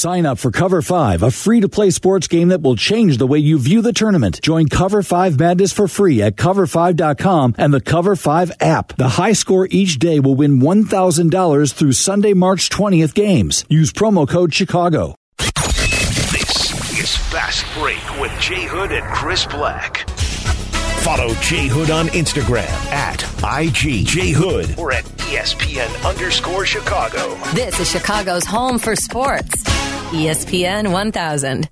Sign up for Cover 5, a free to play sports game that will change the way you view the tournament. Join Cover 5 Madness for free at cover5.com and the Cover 5 app. The high score each day will win $1,000 through Sunday, March 20th games. Use promo code Chicago. This is Fast Break with Jay Hood and Chris Black. Follow Jay Hood on Instagram at IGJHood or at ESPN underscore Chicago. This is Chicago's home for sports. ESPN 1000.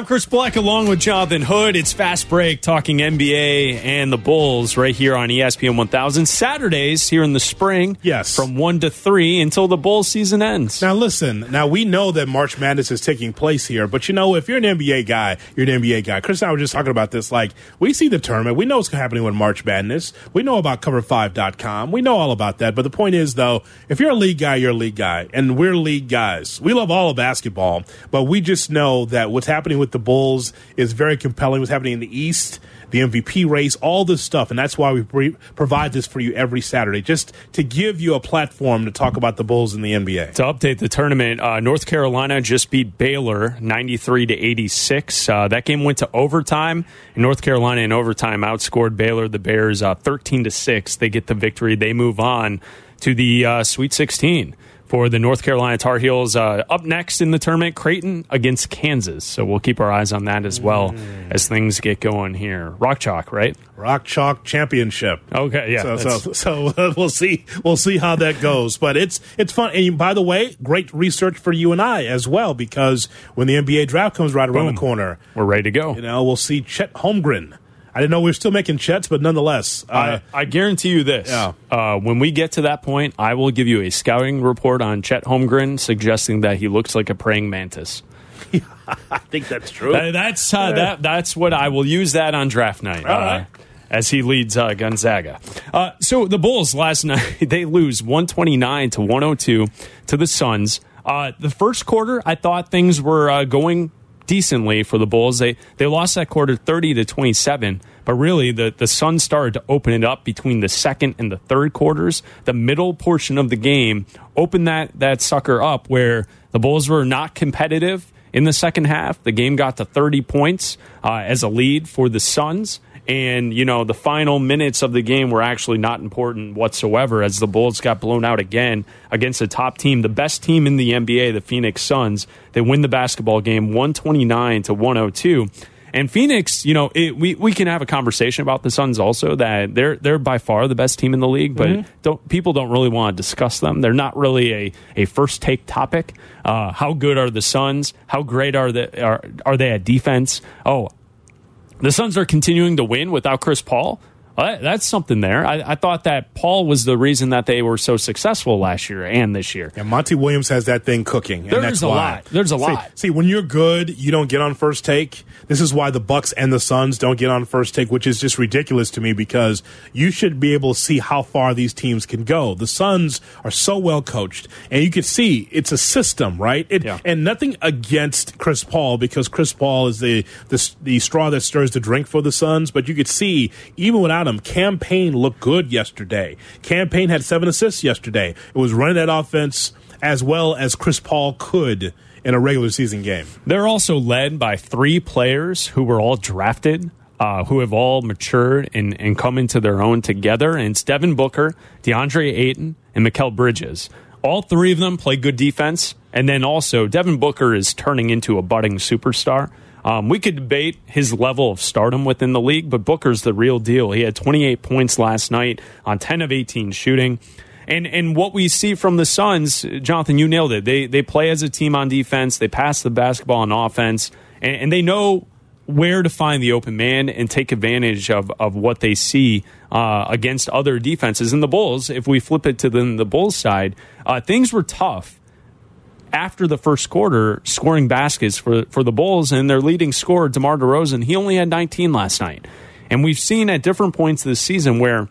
I'm Chris Black along with Jonathan Hood. It's Fast Break talking NBA and the Bulls right here on ESPN 1000. Saturdays here in the spring. Yes. From 1 to 3 until the Bulls season ends. Now, listen. Now we know that March Madness is taking place here, but you know, if you're an NBA guy, you're an NBA guy. Chris and I were just talking about this. Like, we see the tournament. We know what's happening with March Madness. We know about Cover5.com. We know all about that. But the point is, though, if you're a league guy, you're a league guy, and we're league guys. We love all of basketball, but we just know that what's happening with the Bulls is very compelling. What's happening in the East, the MVP race, all this stuff, and that's why we pre- provide this for you every Saturday, just to give you a platform to talk about the Bulls in the NBA. To update the tournament, uh, North Carolina just beat Baylor 93 to 86. Uh, that game went to overtime. North Carolina in overtime outscored Baylor, the Bears, uh, 13 to 6. They get the victory. They move on to the uh, Sweet 16 for the North Carolina Tar Heels. Uh, up next in the tournament, Creighton against Kansas. So we'll keep our eyes on that as well as things get going here. Rock Chalk, right? Rock Chalk Championship. Okay, yeah. So, so, so uh, we'll see. We'll see how that goes. But it's it's fun. And by the way, great research for you and I as well, because when the NBA draft comes right around Boom. the corner, we're ready to go. you know, we'll see Chet Holmgren. I didn't know we were still making Chets, but nonetheless, uh, I, I guarantee you this. Yeah. Uh, when we get to that point, I will give you a scouting report on Chet Holmgren suggesting that he looks like a praying mantis. I think that's true. Uh, that's uh, that. That's what I will use that on draft night. All right. Uh, as he leads uh, Gonzaga. Uh, so the Bulls last night they lose 129 to 102 to the Suns. Uh, the first quarter, I thought things were uh, going decently for the Bulls. They they lost that quarter 30 to 27, but really the the Suns started to open it up between the second and the third quarters. The middle portion of the game opened that that sucker up where the Bulls were not competitive in the second half. The game got to 30 points uh, as a lead for the Suns. And, you know, the final minutes of the game were actually not important whatsoever as the Bulls got blown out again against a top team, the best team in the NBA, the Phoenix Suns. They win the basketball game 129 to 102. And Phoenix, you know, it, we we can have a conversation about the Suns also that they're they're by far the best team in the league, but don't people don't really want to discuss them. They're not really a, a first take topic. Uh, how good are the Suns? How great are they are are they at defense? Oh, the Suns are continuing to win without Chris Paul. Well, that's something there. I, I thought that Paul was the reason that they were so successful last year and this year. And Monty Williams has that thing cooking. and There's a why. lot. There's a See- lot. See, when you're good, you don't get on first take. This is why the Bucks and the Suns don't get on first take, which is just ridiculous to me because you should be able to see how far these teams can go. The Suns are so well coached, and you can see it's a system, right? It, Yeah. And nothing against Chris Paul because Chris Paul is the, the the straw that stirs the drink for the Suns. But you could see even without Cam Payne looked good yesterday. Cam Payne had seven assists yesterday. It was running that offense as well as Chris Paul could in a regular season game. They're also led by three players who were all drafted, uh, who have all matured and, and come into their own together. And it's Devin Booker, DeAndre Ayton, and Mikal Bridges. All three of them play good defense. And then also, Devin Booker is turning into a budding superstar. Um, we could debate his level of stardom within the league, but Booker's the real deal. He had 28 points last night on 10 of 18 shooting. And and what we see from the Suns, Jonathan, you nailed it. They they play as a team on defense. They pass the basketball on offense, and, and they know where to find the open man and take advantage of, of what they see uh, against other defenses. And the Bulls, if we flip it to the, the Bulls side, uh, things were tough after the first quarter scoring baskets for, for the Bulls, and their leading scorer, DeMar DeRozan, he only had 19 last night. And we've seen at different points this season where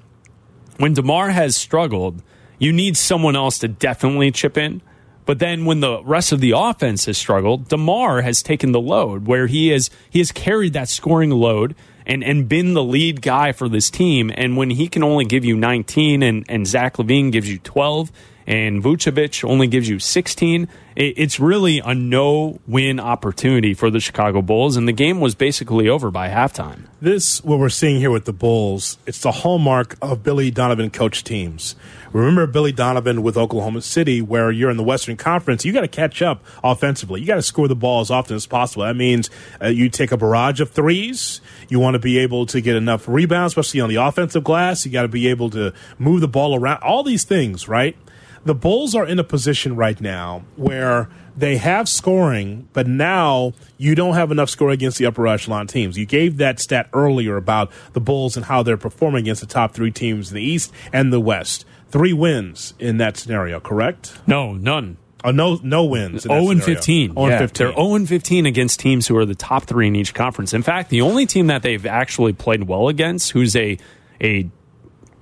when DeMar has struggled, you need someone else to definitely chip in. But then when the rest of the offense has struggled, DeMar has taken the load where he has he has carried that scoring load and, and been the lead guy for this team. And when he can only give you 19 and, and Zach LaVine gives you 12 and Vucevic only gives you 16, it's really a no win opportunity for the Chicago Bulls. And the game was basically over by halftime. This, what we're seeing here with the Bulls, it's the hallmark of Billy Donovan coach teams. Remember Billy Donovan with Oklahoma City, where you're in the Western Conference, you got to catch up offensively. You got to score the ball as often as possible. That means uh, you take a barrage of threes. You want to be able to get enough rebounds, especially on the offensive glass. You got to be able to move the ball around. All these things, right? The Bulls are in a position right now where they have scoring, but now you don't have enough scoring against the upper echelon teams. You gave that stat earlier about the Bulls and how they're performing against the top three teams in the East and the West. Three wins in that scenario, correct? No, none. Oh, no, no wins. Zero and fifteen. Oh, and yeah, 15. They're zero and fifteen against teams who are the top three in each conference. In fact, the only team that they've actually played well against, who's a a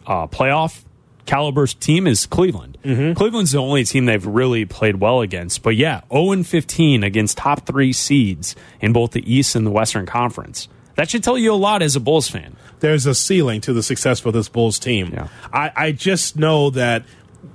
uh, playoff caliber team, is Cleveland. Mm-hmm. Cleveland's the only team they've really played well against. But yeah, zero and fifteen against top three seeds in both the East and the Western Conference. That should tell you a lot as a Bulls fan. There's a ceiling to the success for this Bulls team. Yeah. I, I just know that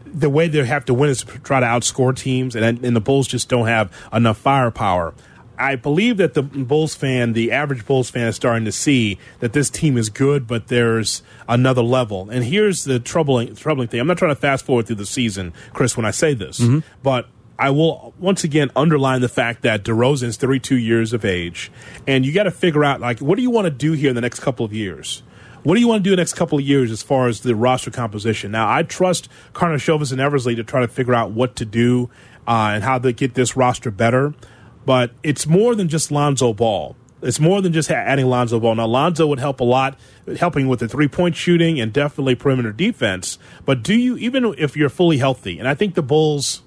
the way they have to win is to try to outscore teams, and, and the Bulls just don't have enough firepower. I believe that the Bulls fan, the average Bulls fan, is starting to see that this team is good, but there's another level. And here's the troubling troubling thing. I'm not trying to fast forward through the season, Chris, when I say this, but I will once again underline the fact that DeRozan's 32 years of age, and you got to figure out like what do you want to do here in the next couple of years. What do you want to do in the next couple of years as far as the roster composition? Now, I trust Karnisovas and Eversley to try to figure out what to do uh, and how to get this roster better. But it's more than just Lonzo Ball. It's more than just adding Lonzo Ball. Now, Lonzo would help a lot, helping with the three point shooting and definitely perimeter defense. But do you, even if you're fully healthy, and I think the Bulls,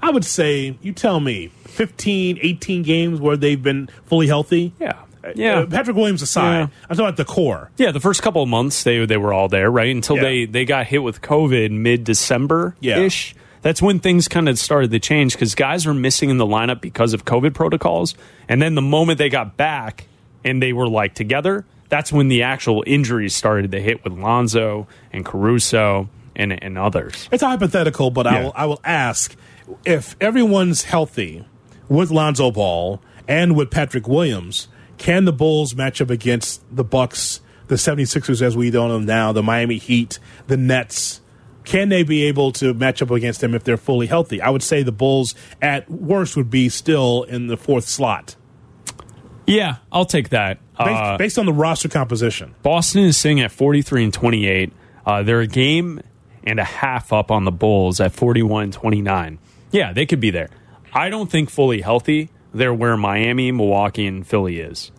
I would say, you tell me, 15, 18 games where they've been fully healthy? Yeah. Uh, Yeah. Patrick Williams aside, Yeah. I'm talking about the core. Yeah, the first couple of months they they were all there, right? Until Yeah. they they got hit with COVID mid December ish. That's when things kind of started to change because guys were missing in the lineup because of COVID protocols. And then the moment they got back and they were like together, that's when the actual injuries started to hit with Lonzo and Caruso and and others. It's hypothetical, but I will I will ask if everyone's healthy with Lonzo Ball and with Patrick Williams, can the Bulls match up against the Bucks, the 76ers as we know them now, the Miami Heat, the Nets? Can they be able to match up against them if they're fully healthy? I would say the Bulls at worst would be still in the fourth slot. Yeah, I'll take that. Based, Uh, based on the roster composition. Boston is sitting at 43 and 28. Uh, they're a game and a half up on the Bulls at 41 29. Yeah, they could be there. I don't think fully healthy. They're where Miami, Milwaukee, and Philly is.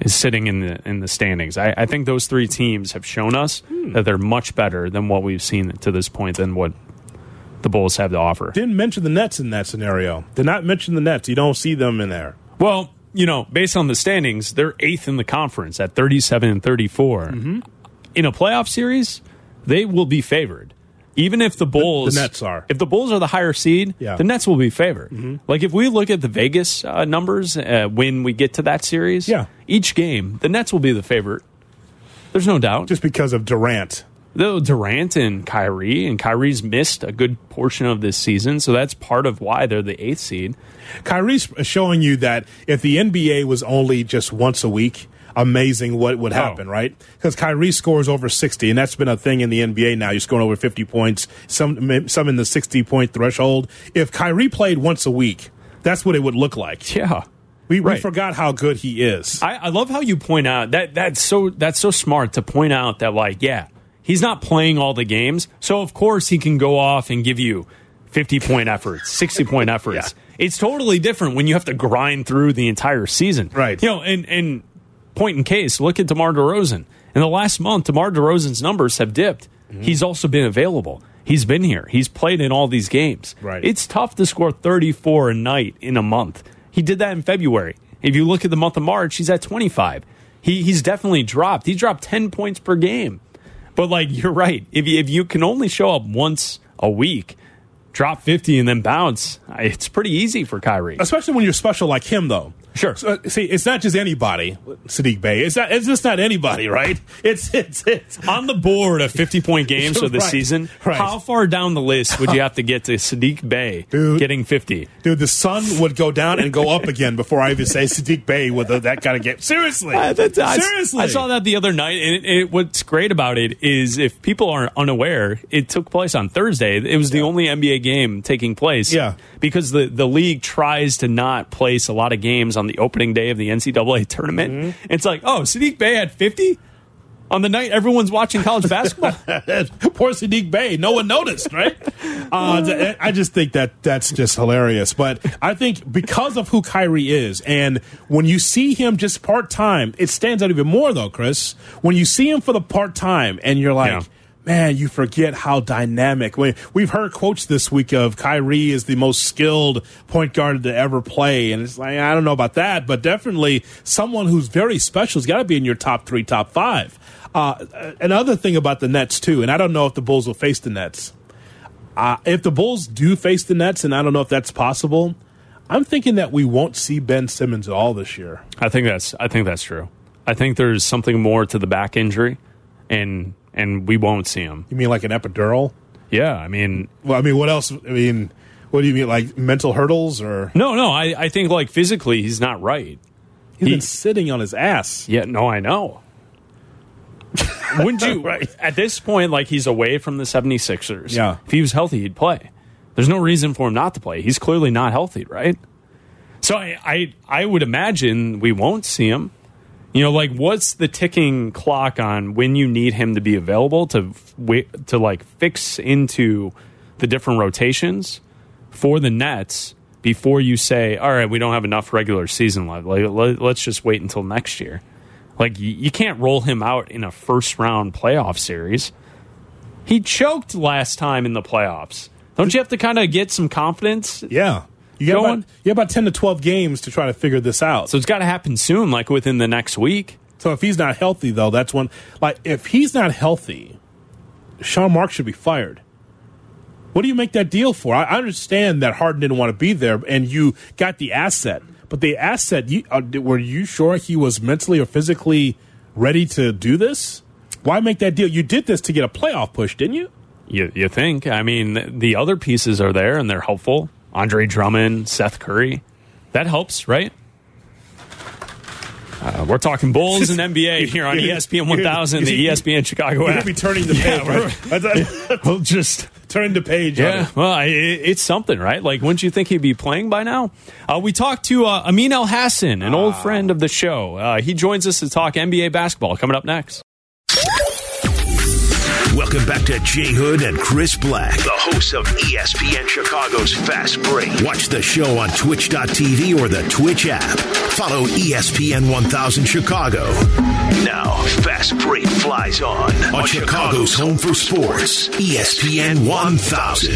Is sitting in the in the standings. I, I think those three teams have shown us that they're much better than what we've seen to this point than what the Bulls have to offer. Didn't mention the Nets in that scenario. Did not mention the Nets. You don't see them in there. Well, you know, based on the standings, they're eighth in the conference at 37 and 34. Mm-hmm. In a playoff series, they will be favored. Even if the Bulls, the Nets are. if the Bulls are the higher seed, Yeah. Mm-hmm. the Nets will be favored. Like if we look at the Vegas uh, numbers uh, when we get to that series, Yeah. each game the Nets will be the favorite. There's no doubt. Just because of Durant. Though Durant and Kyrie, and Kyrie's missed a good portion of this season, so that's part of why they're the eighth seed. Kyrie's showing you that if the NBA was only just once a week, amazing what would oh. happen, Oh. right? Because Kyrie scores over 60, and that's been a thing in the NBA now. You're scoring over 50 points, some, some in the 60 point threshold. If Kyrie played once a week, that's what it would look like. Yeah. We, we Right. forgot how good he is. I, I love how you point out that that's so that's so smart to point out that like yeah he's not playing all the games so of course he can go off and give you 50 point efforts 60 point efforts it's totally different when you have to grind through the entire season Right. you know and and point in case look at DeMar DeRozan in the last month DeMar DeRozan's numbers have dipped Mm-hmm. he's also been available he's been here he's played in all these games Right. it's tough to score 34 a night in a month he did that in February. If you look at the month of March, he's at 25. He, he's definitely dropped. He dropped 10 points per game. But, like, you're right. If you, if you can only show up once a week, drop 50 and then bounce. It's pretty easy for Kyrie. Especially when you're special like him, though. Sure. So, see, it's not just anybody, Saddiq Bey. It's not. It's just not anybody, right? It's it's it's on the board of 50 point games for the right, season. Right. How far down the list would you have to get to Saddiq Bey Dude. getting 50? Dude, the sun would go down and go up again before I even say Saddiq Bey with a, that kind of game. Seriously, I, that's- I- seriously. I saw that the other night, and it, it, what's great about it is if people aren't unaware, it took place on Thursday. It was the only NBA game taking place. Yeah. because the the league tries to not place a lot of games on the opening day of the NCAA tournament. Mm-hmm. It's like, oh, Saddiq Bey had fifty on the night everyone's watching college basketball. Poor Saddiq Bey. No one noticed, right? uh, I just think that that's just hilarious. But I think because of who Kyrie is, and when you see him just part time, it stands out even more, though, Chris. When you see him for the part time, and you're like, Yeah. Man, you forget how dynamic. We, we've heard quotes this week of Kyrie is the most skilled point guard to ever play, and it's like I don't know about that, but definitely someone who's very special has got to be in your top three, top five. Uh, another thing about the Nets too, and I don't know if the Bulls will face the Nets. Uh, if the Bulls do face the Nets, and I don't know if that's possible, I'm thinking that we won't see Ben Simmons at all this year. I think that's I think that's true. I think there's something more to the back injury, and and we won't see him. You mean like an epidural? Yeah, I mean, Well, I mean, what else? I mean, what do you mean, like mental hurdles, or no, no. I, I think like physically he's not right. he's He- been sitting on his ass? Yeah, no, I know. Wouldn't you, Right. at this point, like he's away from the 76ers. Yeah. If he was healthy, he'd play. There's no reason for him not to play. He's clearly not healthy, right? So I, I, I would imagine we won't see him. You know, like what's the ticking clock on when you need him to be available to to like fix into the different rotations for the Nets before you say, all right, we don't have enough regular season left. Like, let, let's just wait until next year. Like you can't roll him out in a first round playoff series. He choked last time in the playoffs. Don't you have to kind of get some confidence? Yeah, you got Going? about, you got about ten to twelve games to try to figure this out. So it's got to happen soon, like within the next week. So if he's not healthy, though, that's when like if he's not healthy, Sean Mark should be fired. What do you make that deal for? I I understand that Harden didn't want to be there, and you got the asset, but the asset, you, uh, were you sure he was mentally or physically ready to do this? Why make that deal? You did this to get a playoff push, didn't you? You, you think? I mean, the other pieces are there and they're helpful. Andre Drummond, Seth Curry. That helps, right? Uh, we're talking Bulls and NBA here on ESPN 1000, the ESPN Chicago app. gonna be turning the page. we're- right? We'll just turn the page. Yeah, it. well, I, it's something, right? Like, wouldn't you think he'd be playing by now? Uh, we talked to uh, Amin Elhassan, an old friend of the show. Uh, he joins us to talk NBA basketball coming up next. Welcome back to Jay Hood and Chris Black, the hosts of ESPN Chicago's Fast Break. Watch the show on twitch.tv or the Twitch app. Follow ESPN 1000 Chicago. Now, Fast Break flies on on Chicago's home for sports, ESPN 1000.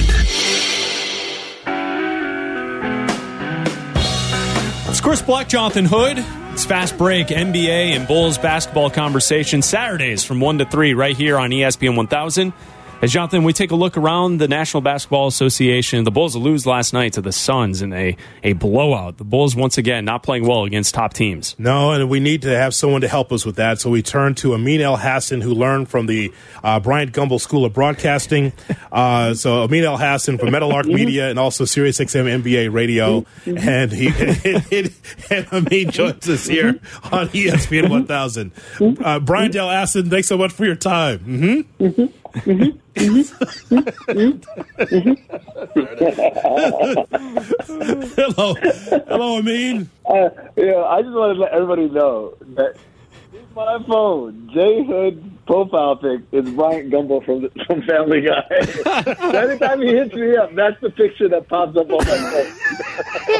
It's Chris Black, Jonathan Hood. It's Fast Break, NBA and Bulls basketball conversation Saturdays from 1 to 3 right here on ESPN 1000. As Jonathan, we take a look around the National Basketball Association. The Bulls lose last night to the Suns in a, a blowout. The Bulls, once again, not playing well against top teams. No, and we need to have someone to help us with that. So we turn to Amin Elhassan, who learned from the uh, Bryant Gumbel School of Broadcasting. Uh, so Amin Elhassan from Meadowlark Media and also Sirius XM NBA Radio, and he and, and Amin joins us here on E ESPN 1000. Uh, Brian El Hassan, thanks so much for your time. Hmm Mm-hmm. hello, hello, Amin. Uh, yeah, I just want to let everybody know that in my phone, J Hood profile pic is Bryant Gumbel from the, from Family Guy. anytime he hits me up, that's the picture that pops up on my phone.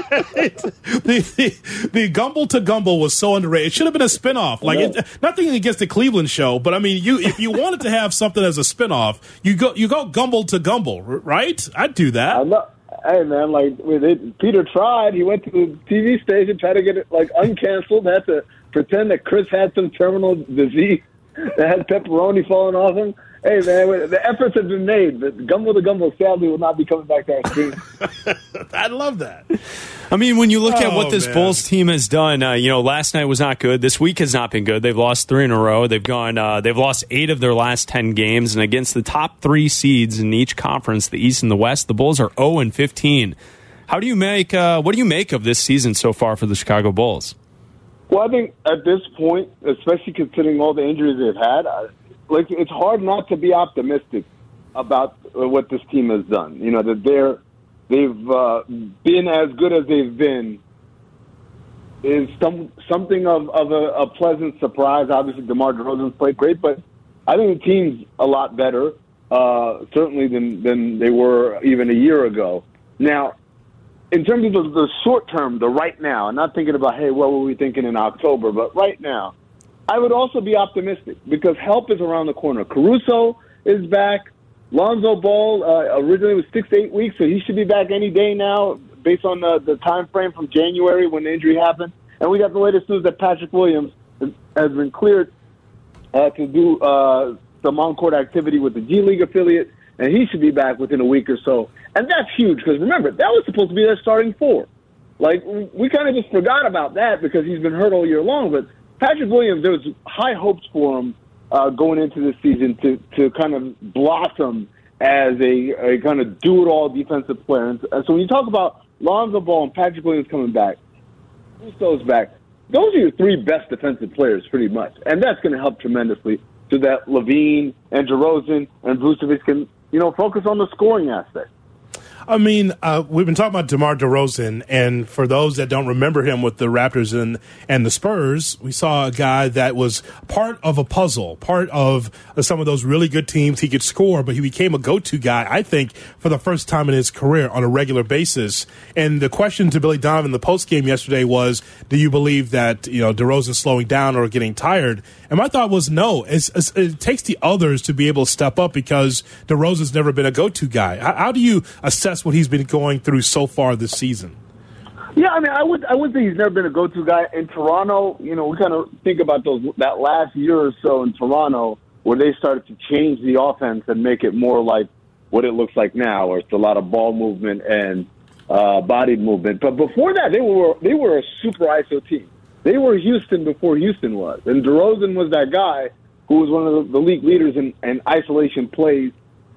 the, the the Gumbel to Gumbel was so underrated. It should have been a spinoff. Like know. it, nothing against the Cleveland show, but I mean, you if you wanted to have something as a spinoff, you go you go Gumbel to Gumbel, right? I'd do I that. Hey man, like with it, Peter tried. He went to the TV station, tried to get it like uncanceled. Had to pretend that Chris had some terminal disease that had pepperoni falling off him, Hey man, the efforts have been made, but Gumbo the Gumbo sadly will not be coming back to our screen. I love that. I mean, when you look at what Oh, this man. Bulls team has done, uh, you know, last night was not good. This week has not been good. They've lost three in a row. They've gone, uh, they've lost eight of their last ten games, and against the top three seeds in each conference, the East and the West, the Bulls are zero and fifteen. How do you make? Uh, what do you make of this season so far for the Chicago Bulls? Well, I think at this point, especially considering all the injuries they've had, I- like it's hard not to be optimistic about what this team has done. You know that they're they've uh, been as good as they've been is some something of of a, a pleasant surprise. Obviously, DeMar DeRozan's played great, but I think the team's a lot better, uh, certainly than than they were even a year ago. Now, in terms of the, the short term, the right now, not thinking about, hey, what were we thinking in October, but right now, I would also be optimistic because help is around the corner. Caruso is back. Lonzo Ball uh, originally was six to eight weeks, so he should be back any day now, based on the, the time frame from January when the injury happened. And we got the latest news that Patrick Williams has has been cleared uh, to do uh, some on-court activity with the G League affiliate, and he should be back within a week or so. And that's huge because remember that was supposed to be their starting four. Like we kind of just forgot about that because he's been hurt all year long. But Patrick Williams, there was high hopes for him uh, going into this season to to kind of blossom as a, a kind of do-it-all defensive player. And so when you talk about Lonzo Ball and Patrick Williams coming back, Russo's back. Those are your three best defensive players, pretty much, and that's going to help tremendously so that LaVine and DeRozan and Vucevic can, you know, focus on the scoring aspect. I mean, uh, we've been talking about DeMar DeRozan, and for those that don't remember him with the Raptors and, and the Spurs, we saw a guy that was part of a puzzle, part of some of those really good teams. He could score, but he became a go-to guy, I think, for the first time in his career on a regular basis. And the question to Billy Donovan in the post game yesterday was, do you believe that, you know, DeRozan's slowing down or getting tired? And my thought was no. It's, it's, it takes the others to be able to step up because DeRozan's never been a go-to guy. How, how do you assess what he's been going through so far this season? Yeah, I mean, I would I would say he's never been a go-to guy in Toronto. You know, we kind of think about those that last year or so in Toronto where they started to change the offense and make it more like what it looks like now, where it's a lot of ball movement and uh, body movement. But before that, they were they were a super ISO team. They were Houston before Houston was, and DeRozan was that guy who was one of the, the league leaders in, in isolation plays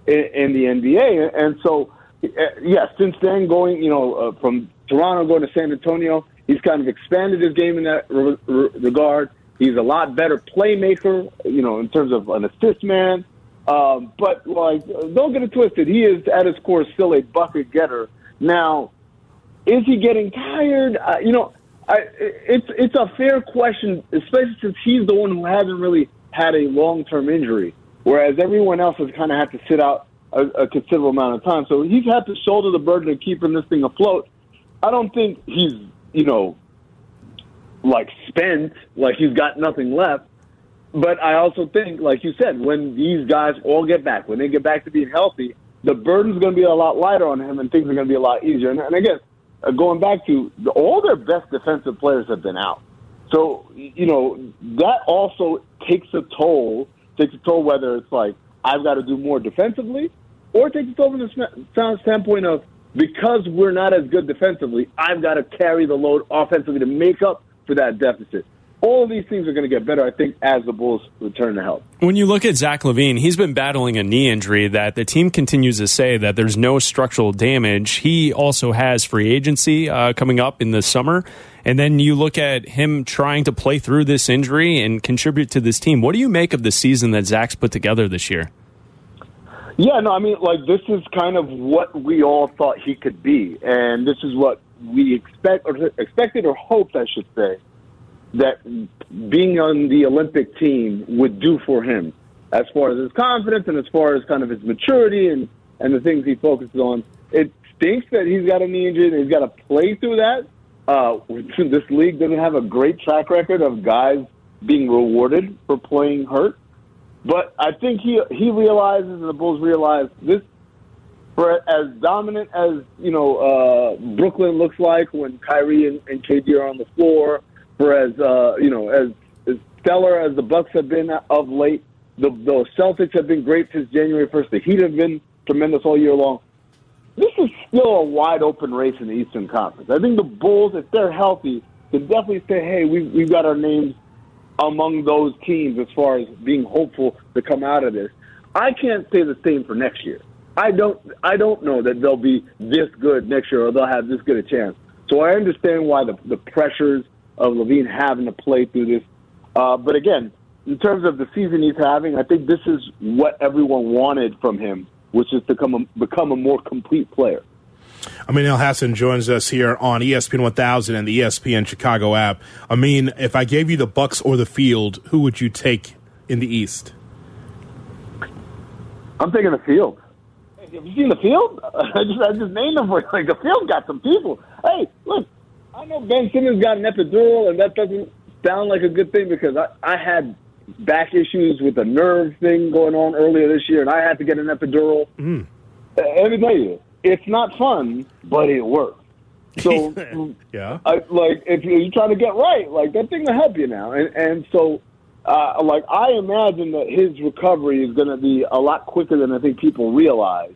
in, in the NBA. And so, uh, yes, since then, going you know uh, from Toronto going to San Antonio, he's kind of expanded his game in that re- re- regard. He's a lot better playmaker, you know, in terms of an assist man. Um, but like, don't get it twisted. He is at his core still a bucket getter. Now, is he getting tired? Uh, you know, I, it's it's a fair question, especially since he's the one who hasn't really had a long term injury, whereas everyone else has kind of had to sit out a, a considerable amount of time. So he's had to shoulder the burden of keeping this thing afloat. I don't think he's you know like spent, like he's got nothing left. But I also think, like you said, when these guys all get back, when they get back to being healthy, the burden's going to be a lot lighter on him, and things are going to be a lot easier. And, and again, uh, going back to the, all their best defensive players have been out, so you know that also takes a toll. Takes a toll whether it's like I've got to do more defensively, or take it from the standpoint of because we're not as good defensively, I've got to carry the load offensively to make up for that deficit. All of these things are going to get better, I think, as the Bulls return to health. When you look at Zach LaVine, he's been battling a knee injury that the team continues to say that there's no structural damage. He also has free agency uh, coming up in the summer. And then you look at him trying to play through this injury and contribute to this team. What do you make of the season that Zach's put together this year? Yeah, no, I mean, like this is kind of what we all thought he could be, and this is what we expect or expected or hoped, I should say, that being on the Olympic team would do for him, as far as his confidence and as far as kind of his maturity and and the things he focuses on. It stinks that he's got a knee injury and he's got to play through that. Uh, this league doesn't have a great track record of guys being rewarded for playing hurt. But I think he he realizes, and the Bulls realize this. For as dominant as you know, uh, Brooklyn looks like when Kyrie and, and KD are on the floor. For as uh, you know, as, as stellar as the Bucks have been of late, The, the Celtics have been great since January 1st. The Heat have been tremendous all year long. This is still a wide open race in the Eastern Conference. I think the Bulls, if they're healthy, can definitely say, hey, we've, we've got our names among those teams as far as being hopeful to come out of this. I can't say the same for next year. I don't I don't know that they'll be this good next year or they'll have this good a chance. So I understand why the the pressures of LaVine having to play through this. Uh, but again, in terms of the season he's having, I think this is what everyone wanted from him, which is to come a, become a more complete player. Amin Elhassan joins us here on ESPN 1000 and the ESPN Chicago app. Amin, if I gave you the Bucks or the field, who would you take in the East? I'm taking the field. Have you seen the field? I just I just named them for you. Like the field got some people. Hey, look, I know Ben Simmons got an epidural, and that doesn't sound like a good thing because I I had back issues with a nerve thing going on earlier this year, and I had to get an epidural. Mm. Let me tell you, it's not fun, but it works. So, yeah, I, like if you're trying to get right, like that thing will help you now, and and so uh, like I imagine that his recovery is going to be a lot quicker than I think people realize.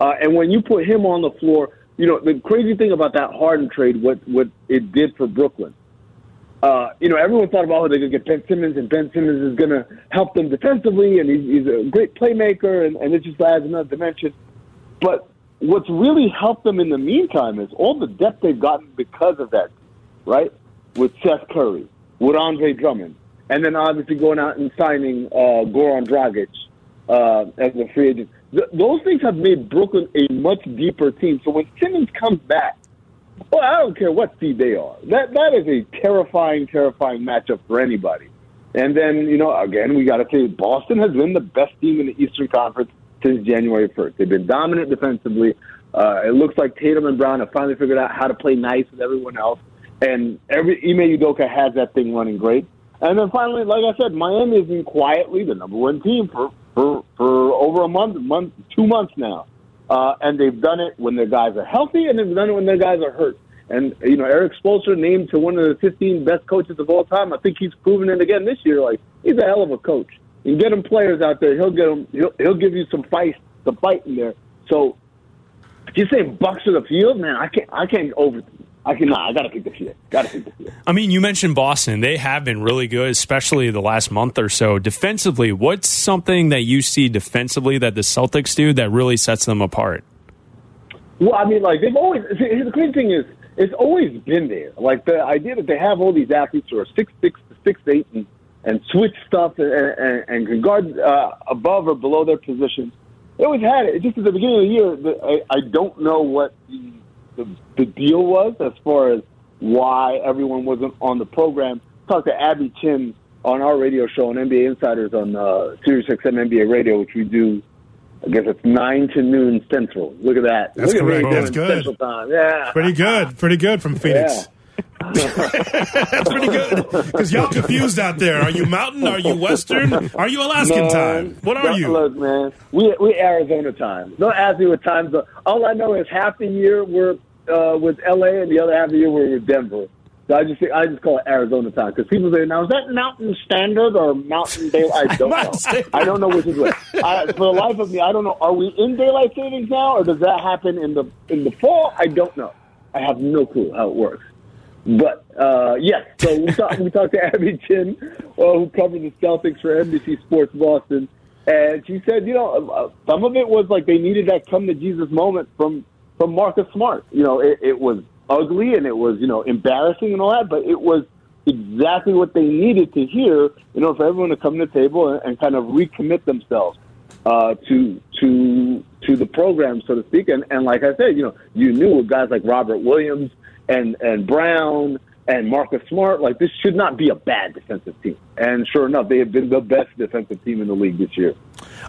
Uh, and when you put him on the floor, you know the crazy thing about that Harden trade, what what it did for Brooklyn. Uh, you know, everyone thought about how going to get Ben Simmons, and Ben Simmons is going to help them defensively, and he's, he's a great playmaker, and, and it just adds another dimension. But what's really helped them in the meantime is all the depth they've gotten because of that, right? With Seth Curry, with Andre Drummond, and then obviously going out and signing uh, Goran Dragic uh, as a free agent. Th- those things have made Brooklyn a much deeper team. So when Simmons comes back, well, I don't care what seed they are. That that is a terrifying, terrifying matchup for anybody. And then you know, again, we got to say Boston has been the best team in the Eastern Conference since January 1st. They've been dominant defensively. Uh, it looks like Tatum and Brown have finally figured out how to play nice with everyone else. And every Ime Udoka has that thing running great. And then finally, like I said, Miami has been quietly the number one team for for for over a month, month, two months now, uh, and they've done it when their guys are healthy, and they've done it when their guys are hurt. And you know, Erik Spoelstra named to one of the 15 best coaches of all time. I think he's proven it again this year. Like he's a hell of a coach. You get him players out there, he'll get them. He'll, he'll give you some fight, some fight in there. So, if you say Bucks to the field, man, I can't. I can't over I can not. I got to pick the field. Got to pick the field. I mean, you mentioned Boston. They have been really good, especially the last month or so. Defensively, what's something that you see defensively that the Celtics do that really sets them apart? Well, I mean, like they've always. See, the crazy thing is, it's always been there. Like the idea that they have all these athletes who are six six to six eight and and switch stuff and, and, and can guard uh, above or below their positions. They always had it. Just at the beginning of the year, the, I, I don't know what the the, the deal was as far as why everyone wasn't on the program. Talked to Abby Chin on our radio show on NBA Insiders on uh, Sirius XM NBA Radio, which we do. I guess it's nine to noon Central. Look at that. That's Look correct. At That's good. Central time. Yeah. Pretty good. Pretty good from Phoenix. Yeah. That's pretty good. Because y'all confused out there. Are you Mountain? Are you Western? Are you Alaskan Man, time? What are you? Look, man, we we Arizona time. Don't ask me what time. zone. All I know is half the year we're uh, with LA, and the other half of the year we're with Denver. So I just I just call it Arizona time because people say now is that Mountain Standard or Mountain Daylight? I don't know. I don't know which is which. I, for the life of me, I don't know. Are we in daylight savings now, or does that happen in the in the fall? I don't know. I have no clue how it works. But uh, yes, so we talked we talked to Abby Chin, uh, who covered the Celtics for NBC Sports Boston, and she said, you know, uh, some of it was like they needed that come to Jesus moment from from Marcus Smart. You know, it, it was ugly and it was you know embarrassing and all that, but it was exactly what they needed to hear in order for everyone to come to the table and, and kind of recommit themselves uh, to to to the program, so to speak. And, and like I said, you know, you knew with guys like Robert Williams and and Brown and Marcus Smart, like this should not be a bad defensive team. And sure enough, they have been the best defensive team in the league this year.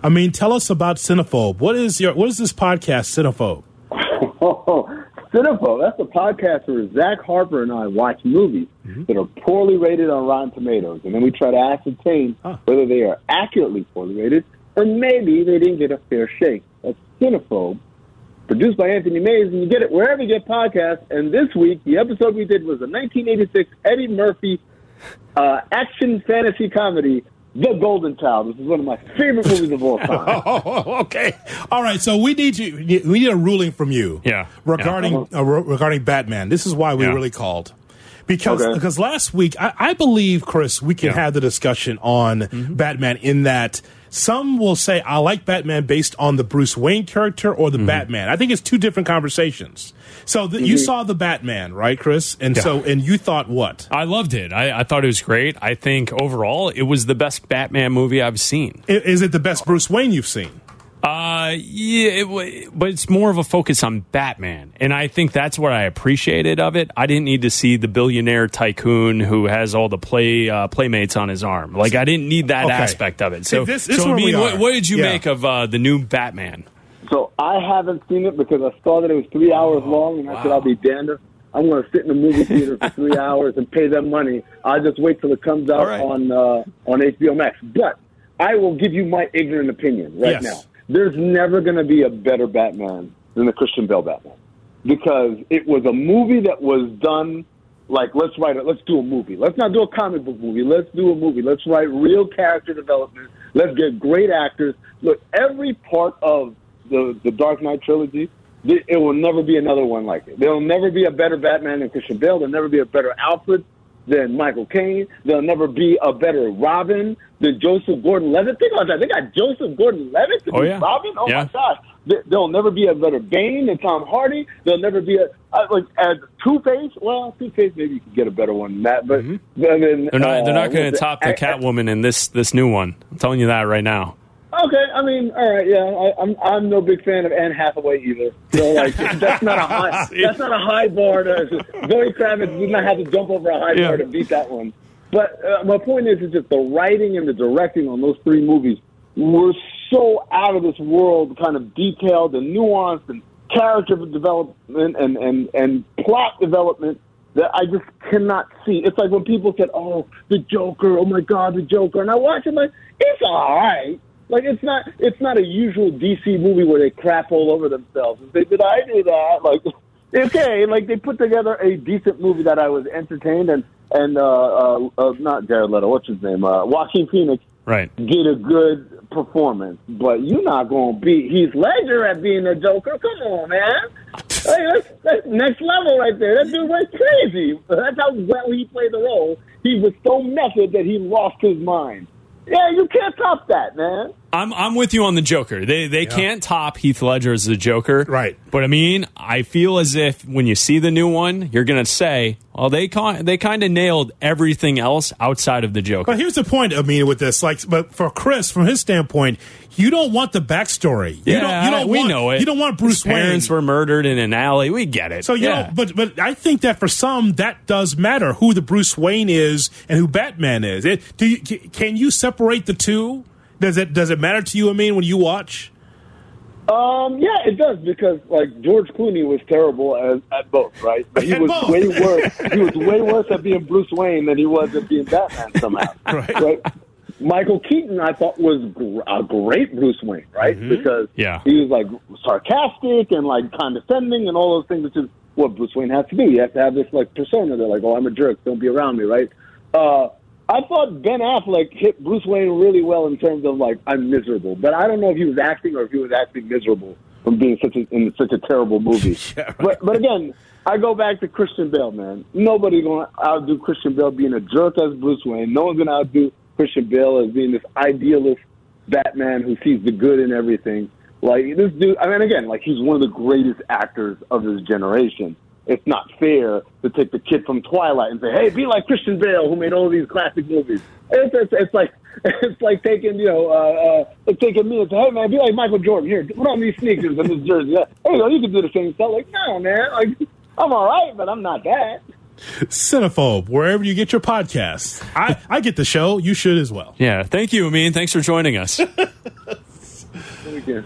I mean, tell us about Cinephobe. What is your what is this podcast, Cinephobe? Cinephobe, that's a podcast where Zach Harper and I watch movies mm-hmm. that are poorly rated on Rotten Tomatoes, and then we try to ascertain huh. whether they are accurately poorly rated or maybe they didn't get a fair shake. That's Cinephobe, produced by Anthony Mays, and you get it wherever you get podcasts. And this week, the episode we did was a 1986 Eddie Murphy uh, action fantasy comedy, The Golden Child. This is one of my favorite movies of all time. Oh, okay. All right. So we need you. We need a ruling from you. Yeah. Regarding Yeah. uh, re- regarding Batman. This is why we Yeah. really called. Because Okay. because last week I, I believe Chris we can Yeah. have the discussion on Mm-hmm. Batman in that some will say I like Batman based on the Bruce Wayne character or Mm-hmm. the Batman. I think it's two different conversations. So the, you saw the Batman, right, Chris? And so and you thought what? I loved it. I, I thought it was great. I think overall it was the best Batman movie I've seen. I- Is it the best Bruce Wayne you've seen? Uh, yeah, it, but it's more of a focus on Batman, and I think that's what I appreciated of it. I didn't need to see the billionaire tycoon who has all the play uh, playmates on his arm. Like I didn't need that Okay. aspect of it. See, So, this- this is so I mean, what, what did you Yeah. make of uh, the new Batman? So I haven't seen it because I saw that it was three hours long, and I said I'll be damned if I'm going to sit in a movie theater for three hours and pay them money. I'll just wait till it comes out All right. on uh, on HBO Max. But I will give you my ignorant opinion right Yes. now. There's never going to be a better Batman than the Christian Bale Batman. Because it was a movie that was done like let's write it let's do a movie. Let's not do a comic book movie. Let's do a movie. Let's write real character development. Let's get great actors. Look every part of the the dark knight trilogy it will never be another one like it. There'll never be a better batman than christian bale. There'll never be a better alfred than michael caine there'll never be a better robin than joseph gordon-levitt think about that they got joseph gordon-levitt to Oh, be yeah. robin oh Yeah. my gosh There- There'll never be a better Bane than Tom Hardy. There'll never be a uh, like as Two Face. Well, Two Face maybe you could get a better one than that, but Mm-hmm. They're not. they're not uh, going to top the Catwoman in this this new one. I'm telling you that right now. Okay, I mean, all right, yeah, I, I'm I'm no big fan of Anne Hathaway either. So like, that's not a high that's not a high bar to Zoe Kravitz did not have to jump over a high Yeah. bar to beat that one. But uh, my point is, is that the writing and the directing on those three movies were so out of this world, kind of detailed and nuanced, and character development and and and plot development that I just cannot see. It's like when people said, "Oh, the Joker! Oh my God, the Joker!" And I watch it like it's all right. Like it's not it's not a usual DC movie where they crap all over themselves say, "Did I do that?" Like okay, like they put together a decent movie that I was entertained and and uh, uh, uh not Jared Leto, what's his name, uh, Joaquin Phoenix Right. did a good performance, but you're not going to beat Heath Ledger at being a Joker. Come on, man. Hey, that's, that's next level right there. That dude went crazy. That's how well he played the role. He was so method that he lost his mind. Yeah, you can't top that, man. I'm I'm with you on the Joker. They they can't top Heath Ledger as the Joker. Right. But I mean, I feel as if when you see the new one, you're gonna say, "Well, they con- they kind of nailed everything else outside of the Joker." But here's the point, I mean, with this, like, but for Chris, from his standpoint, you don't want the backstory. You yeah, don't, you don't we want, know it. You don't want Bruce His parents Wayne. were murdered in an alley. We get it. so you yeah. know, but but I think that for some that does matter who the Bruce Wayne is and who Batman is. It, do you, can you separate the two? Does it does it matter to you? I mean, when you watch, Um, yeah, it does because like George Clooney was terrible as, at both, right? But he At was both. way worse. He was way worse at being Bruce Wayne than he was at being Batman somehow. Right. Michael Keaton, I thought was gr- a great Bruce Wayne, right? Because Yeah. he was like sarcastic and like condescending and all those things, which is what Bruce Wayne has to be. You have to have this like persona. They're like, oh, I'm a jerk. Don't be around me, right? Uh, I thought Ben Affleck hit Bruce Wayne really well in terms of like I'm miserable, but I don't know if he was acting or if he was acting miserable from being such a, in such a terrible movie. But but again, I go back to Christian Bale, man. Nobody's going to outdo Christian Bale being a jerk as Bruce Wayne. No one's going to outdo Christian Bale as being this idealist Batman who sees the good in everything. Like this dude, I mean, again, like he's one of the greatest actors of his generation. It's not fair to take the kid from Twilight and say, "Hey, be like Christian Bale, who made all these classic movies." It's, it's, it's like it's like taking you know, uh, uh, it's taking me and say, "Hey, man, be like Michael Jordan. Here, put on these sneakers and this jersey. Yeah, Hey, you, know, you can do the same stuff." Like, no, man, like I'm all right, but I'm not that. Cinephobe, wherever you get your podcasts, I I get the show. You should as well. yeah. Thank you, Amin. Thanks for joining us. Weekend.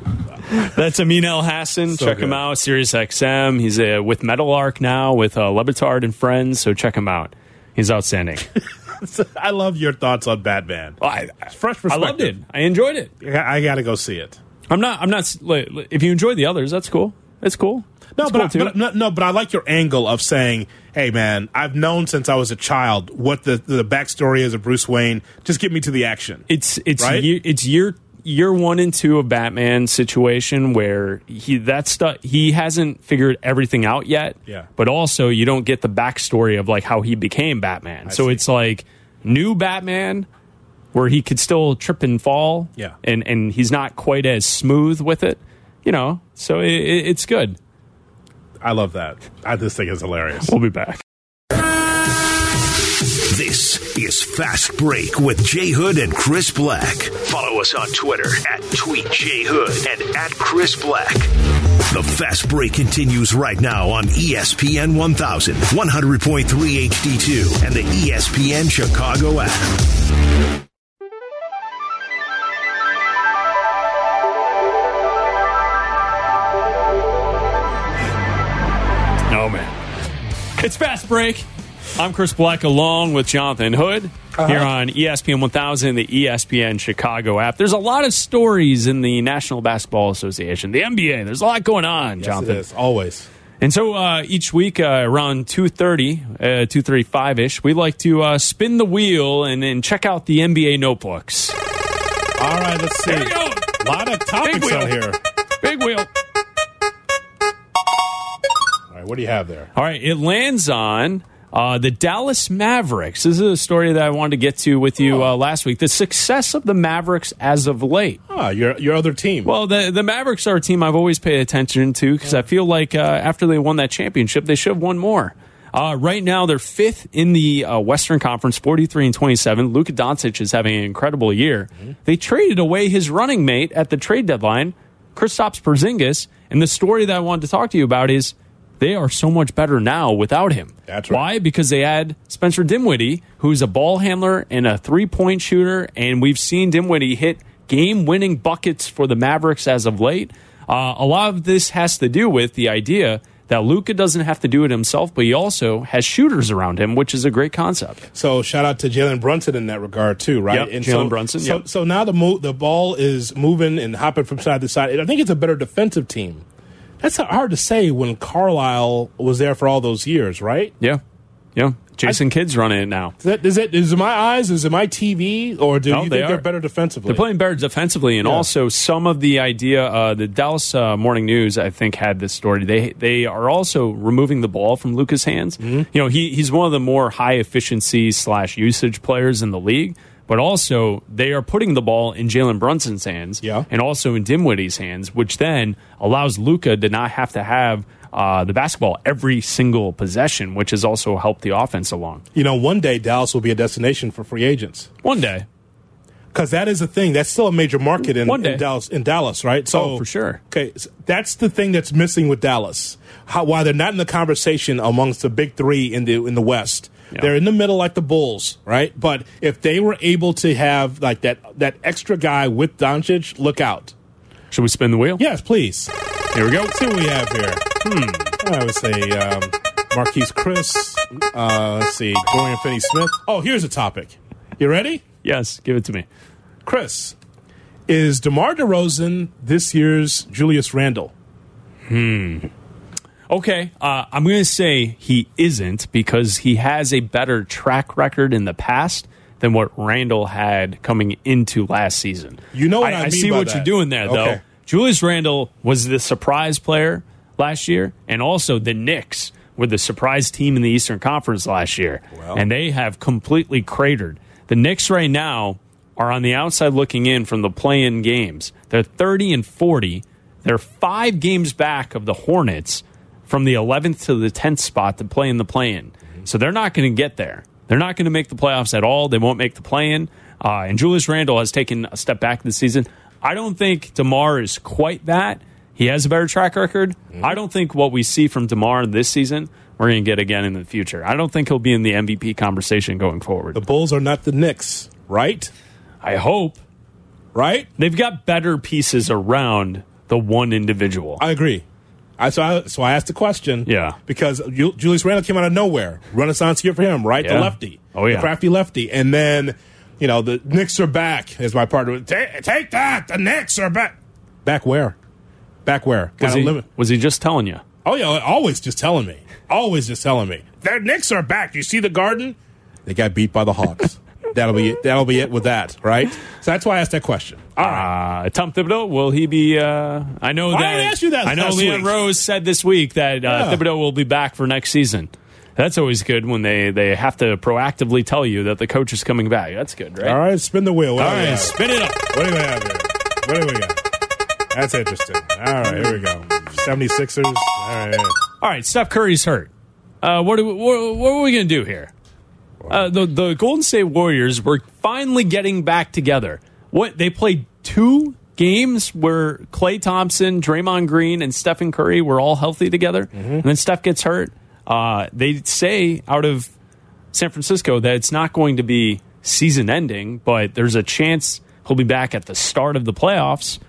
That's Amin Elhassan. So check him good. out. Sirius XM. He's uh, with Meadowlark now with uh, Le Batard and friends. So check him out. He's outstanding. I love your thoughts on Batman. Well, I, Fresh I loved it. I enjoyed it. I got to go see it. I'm not. I'm not. like, If you enjoy the others, that's cool. It's cool. No, It's but, cool, I, but no, no, but I like your angle of saying, "Hey, man, I've known since I was a child what the the backstory is of Bruce Wayne. Just get me to the action." it's it's Right? year, it's year year one and two of Batman situation where he that stuff he hasn't figured everything out yet. Yeah. But also you don't get the backstory of like how he became Batman. so see. it's like new Batman where he could still trip and fall. Yeah. And and he's not quite as smooth with it. You know, so it, it, it's good. I love that. I just think it's hilarious. We'll be back. This is Fast Break with Jay Hood and Chris Black. Follow us on Twitter at Tweet Jay Hood and at Chris Black. The Fast Break continues right now on ESPN 1000, 100.3 HD2, and the ESPN Chicago app. Oh man. It's fast break. I'm Chris Black along with Jonathan Hood here on ESPN 1000, the ESPN Chicago app. There's a lot of stories in the National Basketball Association, the NBA. There's a lot going on, Yes, Jonathan. is always. And so uh, each week uh, around 2.30, uh, 2.35ish, we like to uh, spin the wheel and, and check out the NBA notebooks. All right, let's see. Here we go. A lot of topics out here. Big wheel. All right, what do you have there? All right, it lands on uh, the Dallas Mavericks. This is a story that I wanted to get to with you uh, last week. The success of the Mavericks as of late. Ah, your your other team. Well, the the Mavericks are a team I've always paid attention to because I feel like uh, after they won that championship, they should have won more. Uh, right now, they're fifth in the uh, Western Conference, 43 and 27. Luka Doncic is having an incredible year. They traded away his running mate at the trade deadline, Kristaps Porzingis. And the story that I wanted to talk to you about is they are so much better now without him. That's right. Why? Because they had Spencer Dinwiddie, who's a ball handler and a three point shooter, and we've seen Dinwiddie hit game winning buckets for the Mavericks as of late. Uh, a lot of this has to do with the idea that Luka doesn't have to do it himself, but he also has shooters around him, which is a great concept. So shout out to Jalen Brunson in that regard too, right? Yep, so, Jalen Brunson, So, yep. so now the mo- the ball is moving and hopping from side to side. I think it's a better defensive team. That's hard to say when Carlisle was there for all those years, right? Yeah. Yeah. Jason Kidd's running it now. Is, that, is it is it my eyes? Is it my TV? Or do No, you they think they're are. better defensively? They're playing better defensively, and Yeah. also some of the idea. Uh, the Dallas uh, Morning News, I think, had this story. They they are also removing the ball from Luka's hands. Mm-hmm. You know, he he's one of the more high efficiency slash usage players in the league. But also, they are putting the ball in Jalen Brunson's hands, Yeah. and also in Dinwiddie's hands, which then allows Luka to not have to have uh, the basketball every single possession, which has also helped the offense along. you know, one day Dallas will be a destination for free agents One day, because that is a thing. That's still a major market in, in Dallas. In Dallas, right? So Oh, for sure. Okay, so that's the thing that's missing with Dallas. How, why they're not in the conversation amongst the big three in the in the West. Yeah. They're in the middle like the Bulls, right? But if they were able to have like that that extra guy with Doncic, look out. should we spin the wheel? Yes, please. Here we go. Let's see what we have here. Hmm. I would say um, Marquese Chriss. Uh, let's see, Dorian Finney-Smith. Oh, here's a topic. You ready? Yes, give it to me. Chris, is DeMar DeRozan this year's Julius Randle? Okay, uh, I'm going to say he isn't because he has a better track record in the past than what Randle had coming into last season. You know what I mean see what that. you're doing there, though. Julius Randle was the surprise player last year, and also the Knicks were the surprise team in the Eastern Conference last year, Well. and they have completely cratered. The Knicks right now are on the outside looking in from the play-in games. They're 30 and 40. They're five games back of the Hornets from the 11th to the 10th spot to play in the play-in. So they're not going to get there. They're not going to make the playoffs at all. They won't make the play-in. Uh, and Julius Randle has taken a step back this season. I don't think DeMar is quite that. He has a better track record. I don't think what we see from DeMar this season we're going to get again in the future. I don't think he'll be in the MVP conversation going forward. The Bulls are not the Knicks, right? I hope Right? they've got better pieces around the one individual. I agree. I so I so I asked the question. Yeah. Because Ju- Julius Randle came out of nowhere. Renaissance year for him, right? The lefty. Oh, yeah. The crafty lefty. And then, you know, the Knicks are back, as my partner take, take that. The Knicks are back. Back where? Back where? was, he, limit. was he just telling you? Oh yeah, always just telling me. Always just telling me. The Knicks are back. You see the Garden? They got beat by the Hawks. that'll be it. That'll be it with that, right? So that's why I asked that question. All right. Uh, Tom Thibodeau, will he be? Uh, I know Why that. I ask you that I know Leon week? Rose said this week that uh, Yeah. Thibodeau will be back for next season. That's always good when they, they have to proactively tell you that the coach is coming back. That's good, right? All right, spin the wheel. What All right, spin it up. What do we have here? What do we got? That's interesting. All right, here we go. 76ers. All right. All right, Steph Curry's hurt. Uh, what, do we, what, what are we going to do here? Uh, the the Golden State Warriors were finally getting back together. What they played two games where Klay Thompson, Draymond Green, and Stephen Curry were all healthy together, and then Steph gets hurt. Uh, they say out of San Francisco that it's not going to be season ending, but there's a chance he'll be back at the start of the playoffs.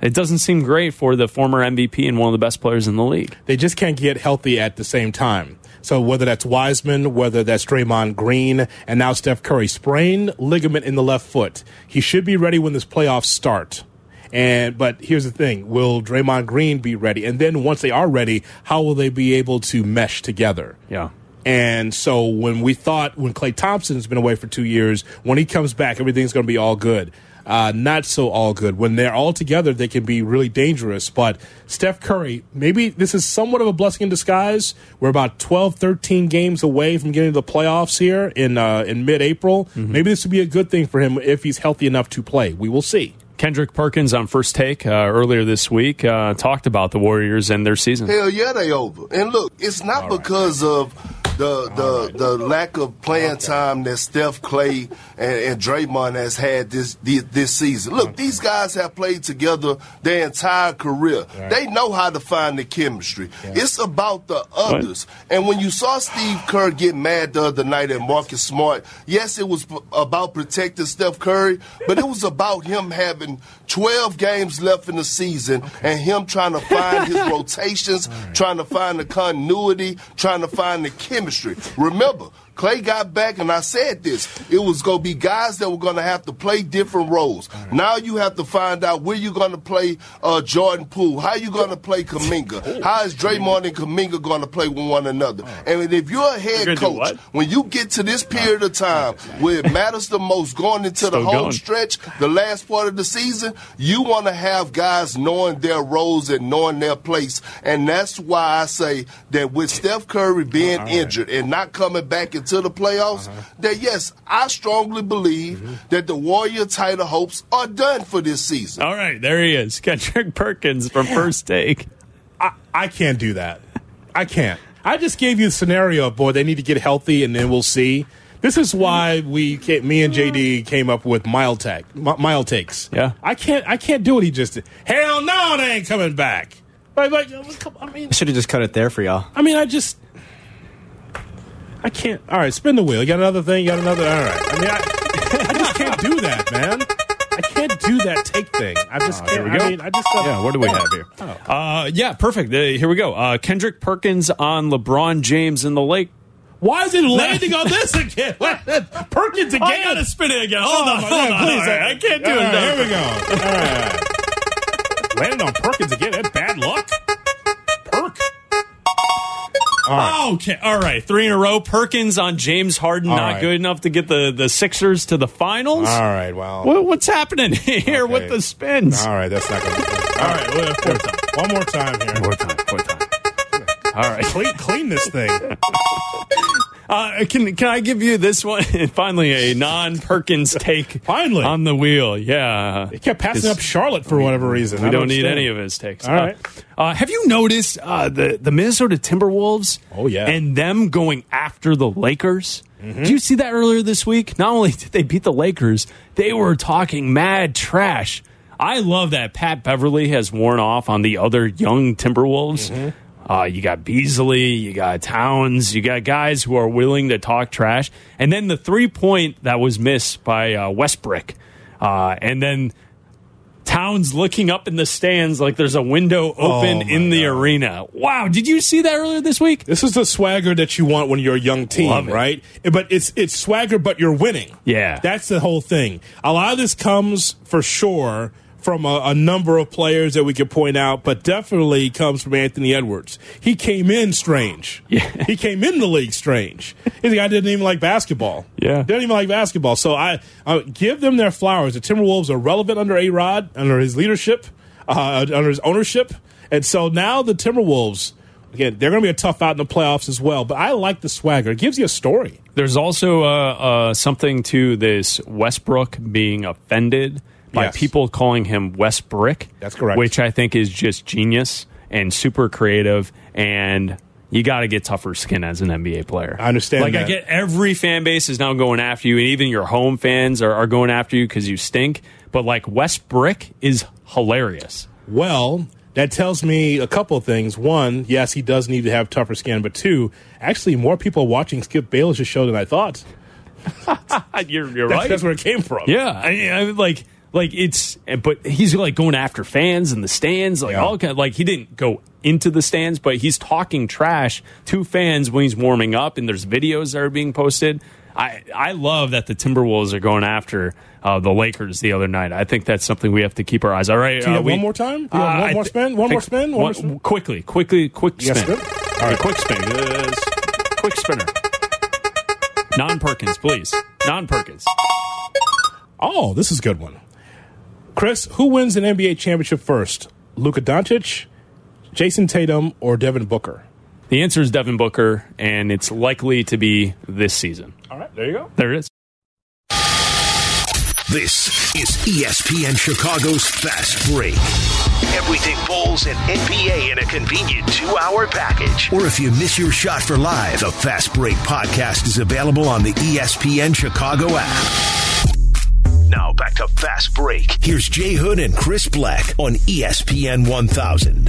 It doesn't seem great for the former MVP and one of the best players in the league. They just can't get healthy at the same time. So whether that's Wiseman, whether that's Draymond Green, and now Steph Curry, sprained ligament in the left foot. He should be ready when this playoffs start. And but here's the thing: Will Draymond Green be ready? And then once they are ready, how will they be able to mesh together? Yeah. And so when we thought when Klay Thompson's been away for two years, when he comes back, everything's going to be all good. Uh, not so all good. When they're all together, they can be really dangerous. But Steph Curry, maybe this is somewhat of a blessing in disguise. We're about 12, 13 games away from getting to the playoffs here in uh, in mid April. Maybe this would be a good thing for him if he's healthy enough to play. We will see. Kendrick Perkins on First Take uh, earlier this week uh, talked about the Warriors and their season. Hell yeah, they over. And look, it's not because of the the the lack of playing time that Steph Klay and, and Draymond has had this this, season. Look, these guys have played together their entire career. They know how to find the chemistry. It's about the others. And when you saw Steve Kerr get mad the other night at Marcus Smart, yes, it was about protecting Steph Curry, but it was about him having 12 games left in the season and him trying to find his rotations, trying to find the continuity, trying to find the chemistry. Remember, Klay got back, and I said this. It was going to be guys that were going to have to play different roles. Now you have to find out where you're going to play uh, Jordan Poole. How you going to play Kuminga? How is Draymond and Kuminga going to play with one another? And if you're a head coach, when you get to this period of time where it matters the most, going into the home going. stretch, the last part of the season, you want to have guys knowing their roles and knowing their place. And that's why I say that with Steph Curry being injured and not coming back into the playoffs, uh-huh. that yes, I strongly believe mm-hmm. that the Warrior title hopes are done for this season. All right, there he is, Kendrick Perkins from First Take. I, I can't do that. I can't. I just gave you the scenario, boy. They need to get healthy, and then we'll see. This is why we, came, me and JD, came up with mild tech, mi- mild takes. Yeah. I can't. I can't do what he just did. Hell no, they ain't coming back. Like, like, I mean, I should have just cut it there for y'all. I mean, I just, I can't. All right, spin the wheel. You got another thing? You got another? All right. I mean, I, I just can't do that, man. I can't do that take thing. I just can't. here we go. I mean, I just. don't- Yeah, what do we have here? Uh, yeah, perfect. Uh, here we go. Uh, Kendrick Perkins on LeBron James in the lake. Why is it landing on this again? Perkins again. I gotta spin it again. Hold Oh, on, hold on. please. Right, I can't do All it. right. Here we go. All right. Landing on Perkins again. That's bad luck. Perk. Oh, okay, all right, three in a row. Perkins on James Harden, All not right. good enough to get the, the Sixers to the finals. All right. Well. What, what's happening here Okay. with the spins? All right. That's not going to be good. All right. well, four time. One more time here. more time, four time. All right. Clean, clean this thing. Uh, can can I give you this one? Finally, a non Perkins take. Finally. on the wheel. Yeah, He kept passing up Charlotte for whatever reason. We I don't need any of his takes. All right. Uh, uh, have you noticed uh, the the Minnesota Timberwolves? Oh, yeah. Mm-hmm. and them going after the Lakers. Did you see that earlier this week? Not only did they beat the Lakers, they were talking mad trash. I love that Pat Beverley has worn off on the other young Timberwolves. Mm-hmm. Uh, you got Beasley, you got Towns, you got guys who are willing to talk trash. And then the three point that was missed by uh, Westbrook. Uh, and then Towns looking up in the stands like there's a window open Oh, in the God. arena. Wow, did you see that earlier this week? This is the swagger that you want when you're a young team, right? But it's it's swagger, but you're winning. Yeah. that's the whole thing. A lot of this comes for sure from a, a, number of players that we could point out, but definitely comes from Anthony Edwards. He came in strange. Yeah. He came in the league strange. The guy didn't even like basketball. Yeah. Didn't even like basketball. So I, I give them their flowers. The Timberwolves are relevant under A Rod, under his leadership, uh, under his ownership. And so now the Timberwolves, again, they're going to be a tough out in the playoffs as well. But I like the swagger. It gives you a story. There's also uh, uh, something to this Westbrook being offended by Yes. people calling him West Brick. That's correct. Which I think is just genius and super creative. And you got to get tougher skin as an NBA player. I understand Like I get every fan base is now going after you, and even your home fans are, are going after you because you stink. But like West Brick is hilarious. Well, that tells me a couple of things. One, yes, he does need to have tougher skin. But two, actually, more people are watching Skip Bayless' show than I thought. You're, you're That's, right. that's where it came from. Yeah, I, I like like it's but he's like going after fans in the stands like Yeah. all kind like he didn't go into the stands but he's talking trash to fans when he's warming up and there's videos that are being posted i i love that the timberwolves are going after uh, the lakers the other night i think that's something we have to keep our eyes on. all right Do you uh, have we- one more time? Do you have Uh, one I more spin? One think- more spin? One more spin? quickly quickly quick spin spin? all right quick spin Yes. quick spinner non perkins please non perkins Oh, this is a good one. Chris, who wins an NBA championship first? Luka Doncic, Jayson Tatum, or Devin Booker? The answer is Devin Booker, and it's likely to be this season. All right, there you go. There it is. This is ESPN Chicago's Fast Break. Everything Bulls and NBA in a convenient two hour package. Or if you miss your shot for live, the Fast Break podcast is available on the ESPN Chicago app. Now back to Fast Break. Here's Jay Hood and Chris Black on ESPN 1000.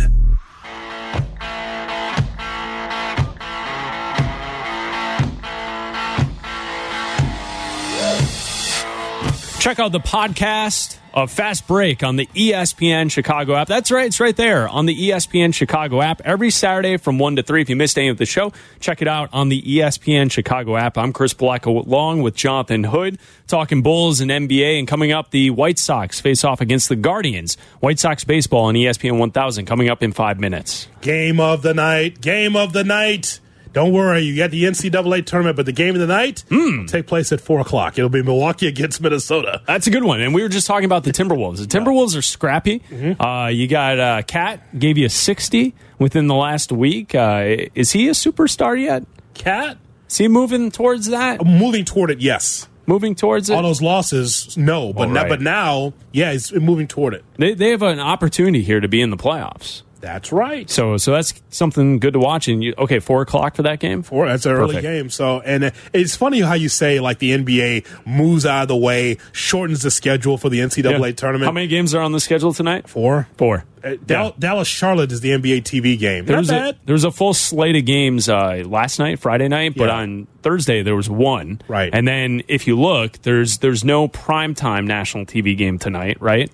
Check out the podcast of Fast Break on the ESPN Chicago app. That's right, it's right there on the ESPN Chicago app every Saturday from 1 to 3. If you missed any of the show, check it out on the ESPN Chicago app. I'm Chris Black along with Jonathan Hood, talking Bulls and NBA. And coming up, the White Sox face off against the Guardians. White Sox baseball on ESPN 1000 coming up in five minutes. Game of the night. Game of the night. Don't worry, you got the NCAA tournament, but the game of the night will take place at 4 o'clock. It'll be Milwaukee against Minnesota. That's a good one. And we were just talking about the Timberwolves. The Timberwolves are scrappy. Uh, you got uh, KAT gave you a 60 within the last week. Uh, is he a superstar yet? KAT? Is he moving towards that? Moving toward it, yes. Moving towards it? All those losses, no. But, All now, but now, yeah, he's moving toward it. They, they have an opportunity here to be in the playoffs. That's right. So so that's something good to watch. And you, okay, four o'clock for that game. Four. That's an early game. So, and uh, it's funny how you say like the NBA moves out of the way, shortens the schedule for the NCAA Yeah. tournament. How many games are on the schedule tonight? Four. Four. Uh, Dal- Dallas Charlotte is the NBA TV game. There Not was a, there was a full slate of games uh, last night, Friday night, but Yeah. on Thursday there was one. Right. And then if you look, there's there's no primetime national TV game tonight, right?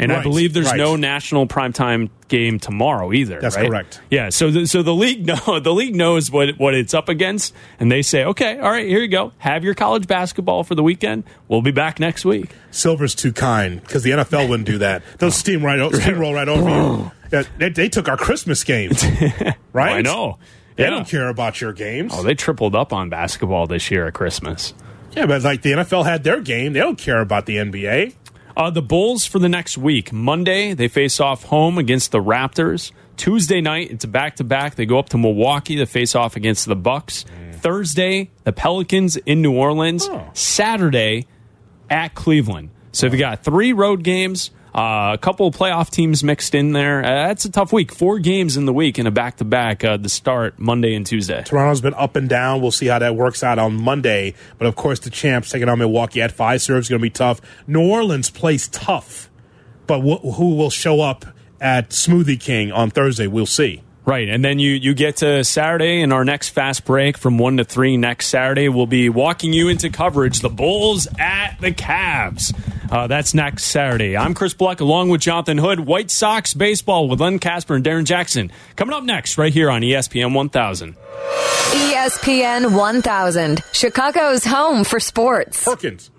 And I believe there's right. no national primetime game tomorrow either. That's right? correct. Yeah. So the, so the league know the league knows what what it's up against, and they say, okay, all right, here you go. Have your college basketball for the weekend. We'll be back next week. Silver's too kind because the NFL wouldn't do that. They'll steam right steamroll right over you. Yeah, they, they took our Christmas games, right? I know. They Yeah. don't care about your games. Oh, they tripled up on basketball this year at Christmas. yeah, but like the NFL had their game. They don't care about the NBA. Uh, the Bulls for the next week. Monday, they face off home against the Raptors. Tuesday night, it's back to back. They go up to Milwaukee to face off against the Bucks. Thursday, the Pelicans in New Orleans. Oh. Saturday, at Cleveland. So if you got three road games, uh, a couple of playoff teams mixed in there. Uh, that's a tough week. Four games in the week and a back to back The start Monday and Tuesday. Toronto's been up and down. We'll see how that works out on Monday. But of course, the champs taking on Milwaukee at Fiserv's going to be tough. New Orleans plays tough, but wh- who will show up at Smoothie King on Thursday? We'll see. Right, and then you you get to Saturday in our next fast break from one to three next Saturday. We'll be walking you into coverage. The Bulls at the Cavs. Uh, that's next Saturday. I'm Chris Black along with Jonathan Hood. White Sox baseball with Len Kasper and Darrin Jackson coming up next right here on ESPN 1000. ESPN 1000, Chicago's home for sports. Perkins.